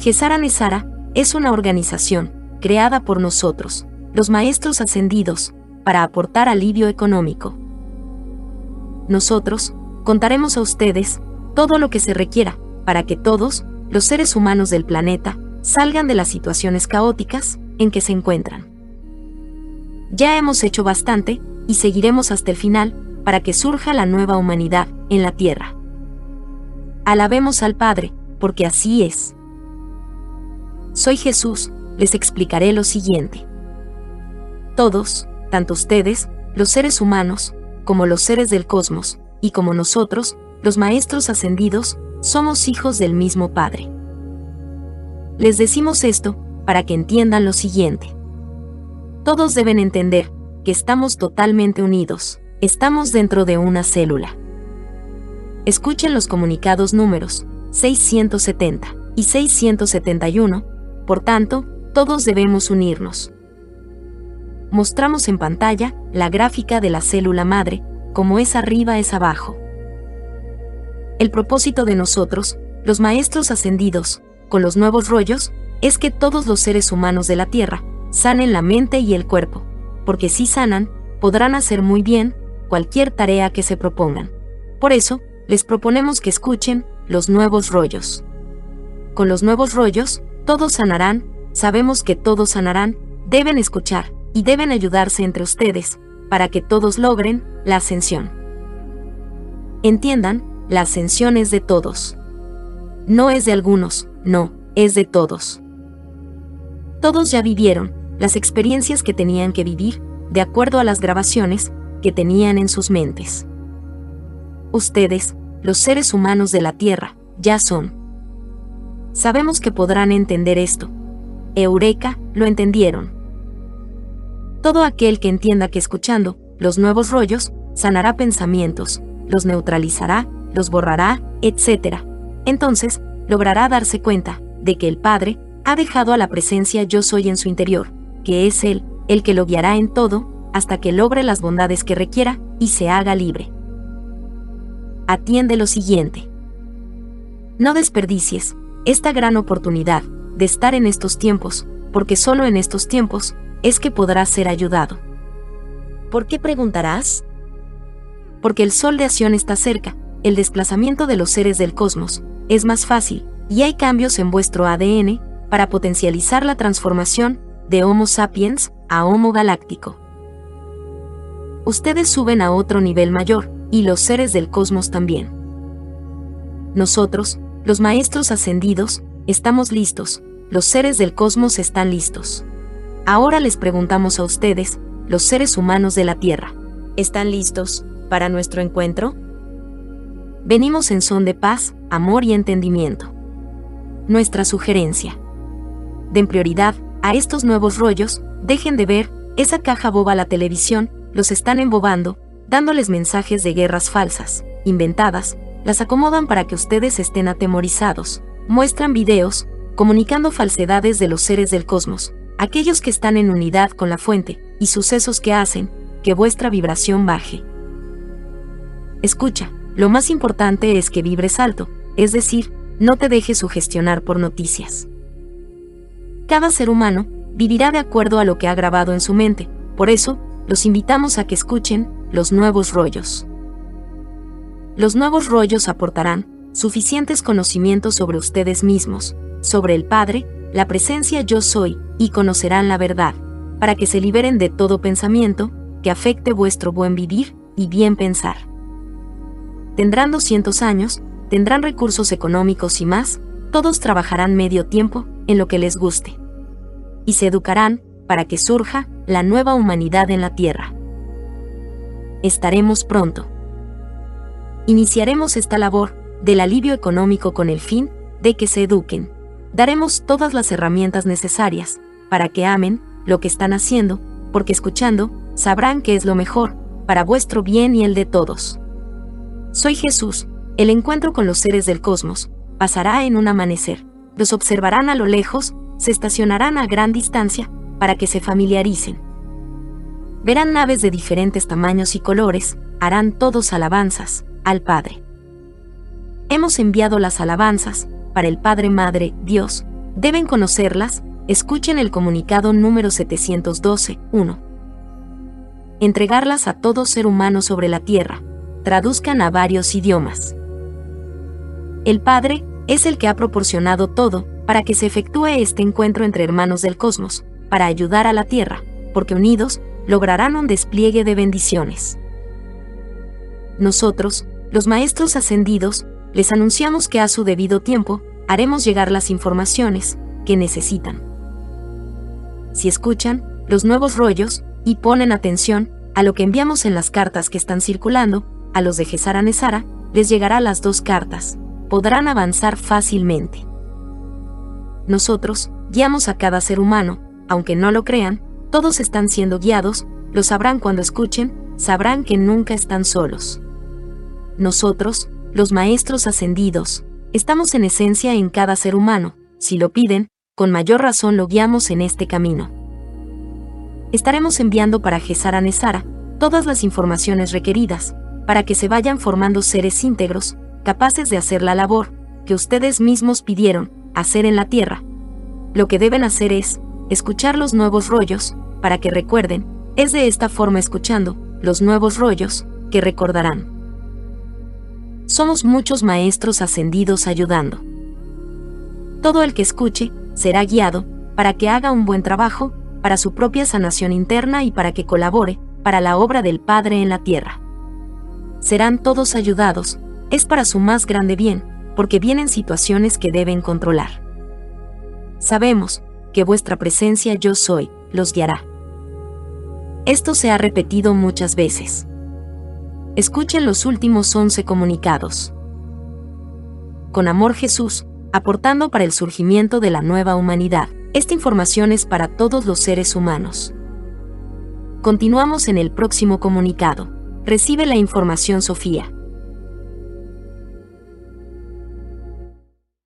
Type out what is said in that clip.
Gesara Nesara es una organización creada por nosotros, los maestros ascendidos, para aportar alivio económico. Nosotros contaremos a ustedes todo lo que se requiera para que todos, los seres humanos del planeta, salgan de las situaciones caóticas en que se encuentran. Ya hemos hecho bastante y seguiremos hasta el final para que surja la nueva humanidad en la Tierra. Alabemos al Padre, porque así es. Soy Jesús, les explicaré lo siguiente. Todos, tanto ustedes, los seres humanos, como los seres del cosmos, y como nosotros, los maestros ascendidos, somos hijos del mismo Padre. Les decimos esto para que entiendan lo siguiente. Todos deben entender que estamos totalmente unidos, estamos dentro de una célula. Escuchen los comunicados números 670 y 671, por tanto, todos debemos unirnos. Mostramos en pantalla la gráfica de la célula madre, como es arriba es abajo. El propósito de nosotros, los maestros ascendidos, con los nuevos rollos, es que todos los seres humanos de la Tierra sanen la mente y el cuerpo, porque si sanan, podrán hacer muy bien cualquier tarea que se propongan. Por eso, les proponemos que escuchen los nuevos rollos. Con los nuevos rollos, todos sanarán, sabemos que todos sanarán, deben escuchar, y deben ayudarse entre ustedes, para que todos logren la ascensión. Entiendan, la ascensión es de todos. No es de algunos, no, es de todos. Todos ya vivieron las experiencias que tenían que vivir, de acuerdo a las grabaciones que tenían en sus mentes. Ustedes, los seres humanos de la Tierra, ya son. Sabemos que podrán entender esto. Eureka, lo entendieron. Todo aquel que entienda que escuchando los nuevos rollos, sanará pensamientos, los neutralizará, los borrará, etc. Entonces, logrará darse cuenta de que el Padre ha dejado a la presencia yo soy en su interior, que es Él, el que lo guiará en todo, hasta que logre las bondades que requiera y se haga libre. Atiende lo siguiente. No desperdicies esta gran oportunidad de estar en estos tiempos, porque solo en estos tiempos es que podrás ser ayudado. ¿Por qué preguntarás? Porque el sol de acción está cerca, el desplazamiento de los seres del cosmos es más fácil, y hay cambios en vuestro ADN para potencializar la transformación de Homo sapiens a Homo galáctico. Ustedes suben a otro nivel mayor, y los seres del cosmos también. Nosotros, los maestros ascendidos, estamos listos, los seres del cosmos están listos. Ahora les preguntamos a ustedes, los seres humanos de la Tierra, ¿están listos para nuestro encuentro? Venimos en son de paz, amor y entendimiento. Nuestra sugerencia. Den prioridad a estos nuevos rollos, dejen de ver esa caja boba la televisión, los están embobando, dándoles mensajes de guerras falsas, inventadas, las acomodan para que ustedes estén atemorizados, muestran videos, comunicando falsedades de los seres del cosmos, aquellos que están en unidad con la fuente, y sucesos que hacen que vuestra vibración baje. Escucha, lo más importante es que vibres alto, es decir, no te dejes sugestionar por noticias. Cada ser humano vivirá de acuerdo a lo que ha grabado en su mente, por eso, los invitamos a que escuchen los nuevos rollos. Los nuevos rollos aportarán suficientes conocimientos sobre ustedes mismos, sobre el Padre, la presencia yo soy, y conocerán la verdad, para que se liberen de todo pensamiento que afecte vuestro buen vivir y bien pensar. Tendrán 200 años, tendrán recursos económicos y más, todos trabajarán medio tiempo en lo que les guste. Y se educarán para que surja la nueva humanidad en la Tierra. Estaremos pronto. Iniciaremos esta labor del alivio económico con el fin de que se eduquen. Daremos todas las herramientas necesarias para que amen lo que están haciendo, porque escuchando, sabrán que es lo mejor, para vuestro bien y el de todos. Soy Jesús, el encuentro con los seres del cosmos, pasará en un amanecer. Los observarán a lo lejos, se estacionarán a gran distancia, para que se familiaricen. Verán naves de diferentes tamaños y colores, harán todos alabanzas al Padre. Hemos enviado las alabanzas para el Padre Madre, Dios, Deben conocerlas, escuchen el comunicado número 712, 1. Entregarlas a todo ser humano sobre la tierra, traduzcan a varios idiomas. El Padre es el que ha proporcionado todo para que se efectúe este encuentro entre hermanos del cosmos, para ayudar a la Tierra, porque unidos lograrán un despliegue de bendiciones. Nosotros, los maestros ascendidos, les anunciamos que a su debido tiempo haremos llegar las informaciones que necesitan. Si escuchan los nuevos rollos y ponen atención a lo que enviamos en las cartas que están circulando, a los de Gesara Nesara, les llegará las dos cartas. Podrán avanzar fácilmente. Nosotros guiamos a cada ser humano, aunque no lo crean, todos están siendo guiados, lo sabrán cuando escuchen, sabrán que nunca están solos. Nosotros, los maestros ascendidos, estamos en esencia en cada ser humano, si lo piden, con mayor razón lo guiamos en este camino. Estaremos enviando para Gesara Nesara todas las informaciones requeridas, para que se vayan formando seres íntegros, capaces de hacer la labor que ustedes mismos pidieron hacer en la Tierra. Lo que deben hacer es escuchar los nuevos rollos, para que recuerden, es de esta forma escuchando los nuevos rollos que recordarán. Somos muchos maestros ascendidos ayudando. Todo el que escuche será guiado para que haga un buen trabajo, para su propia sanación interna y para que colabore para la obra del Padre en la tierra. Serán todos ayudados, es para su más grande bien, porque vienen situaciones que deben controlar. Sabemos que vuestra presencia yo soy, los guiará. Esto se ha repetido muchas veces. Escuchen los últimos 11 comunicados. Con amor Jesús, aportando para el surgimiento de la nueva humanidad. Esta información es para todos los seres humanos. Continuamos en el próximo comunicado. Recibe la información Sofía.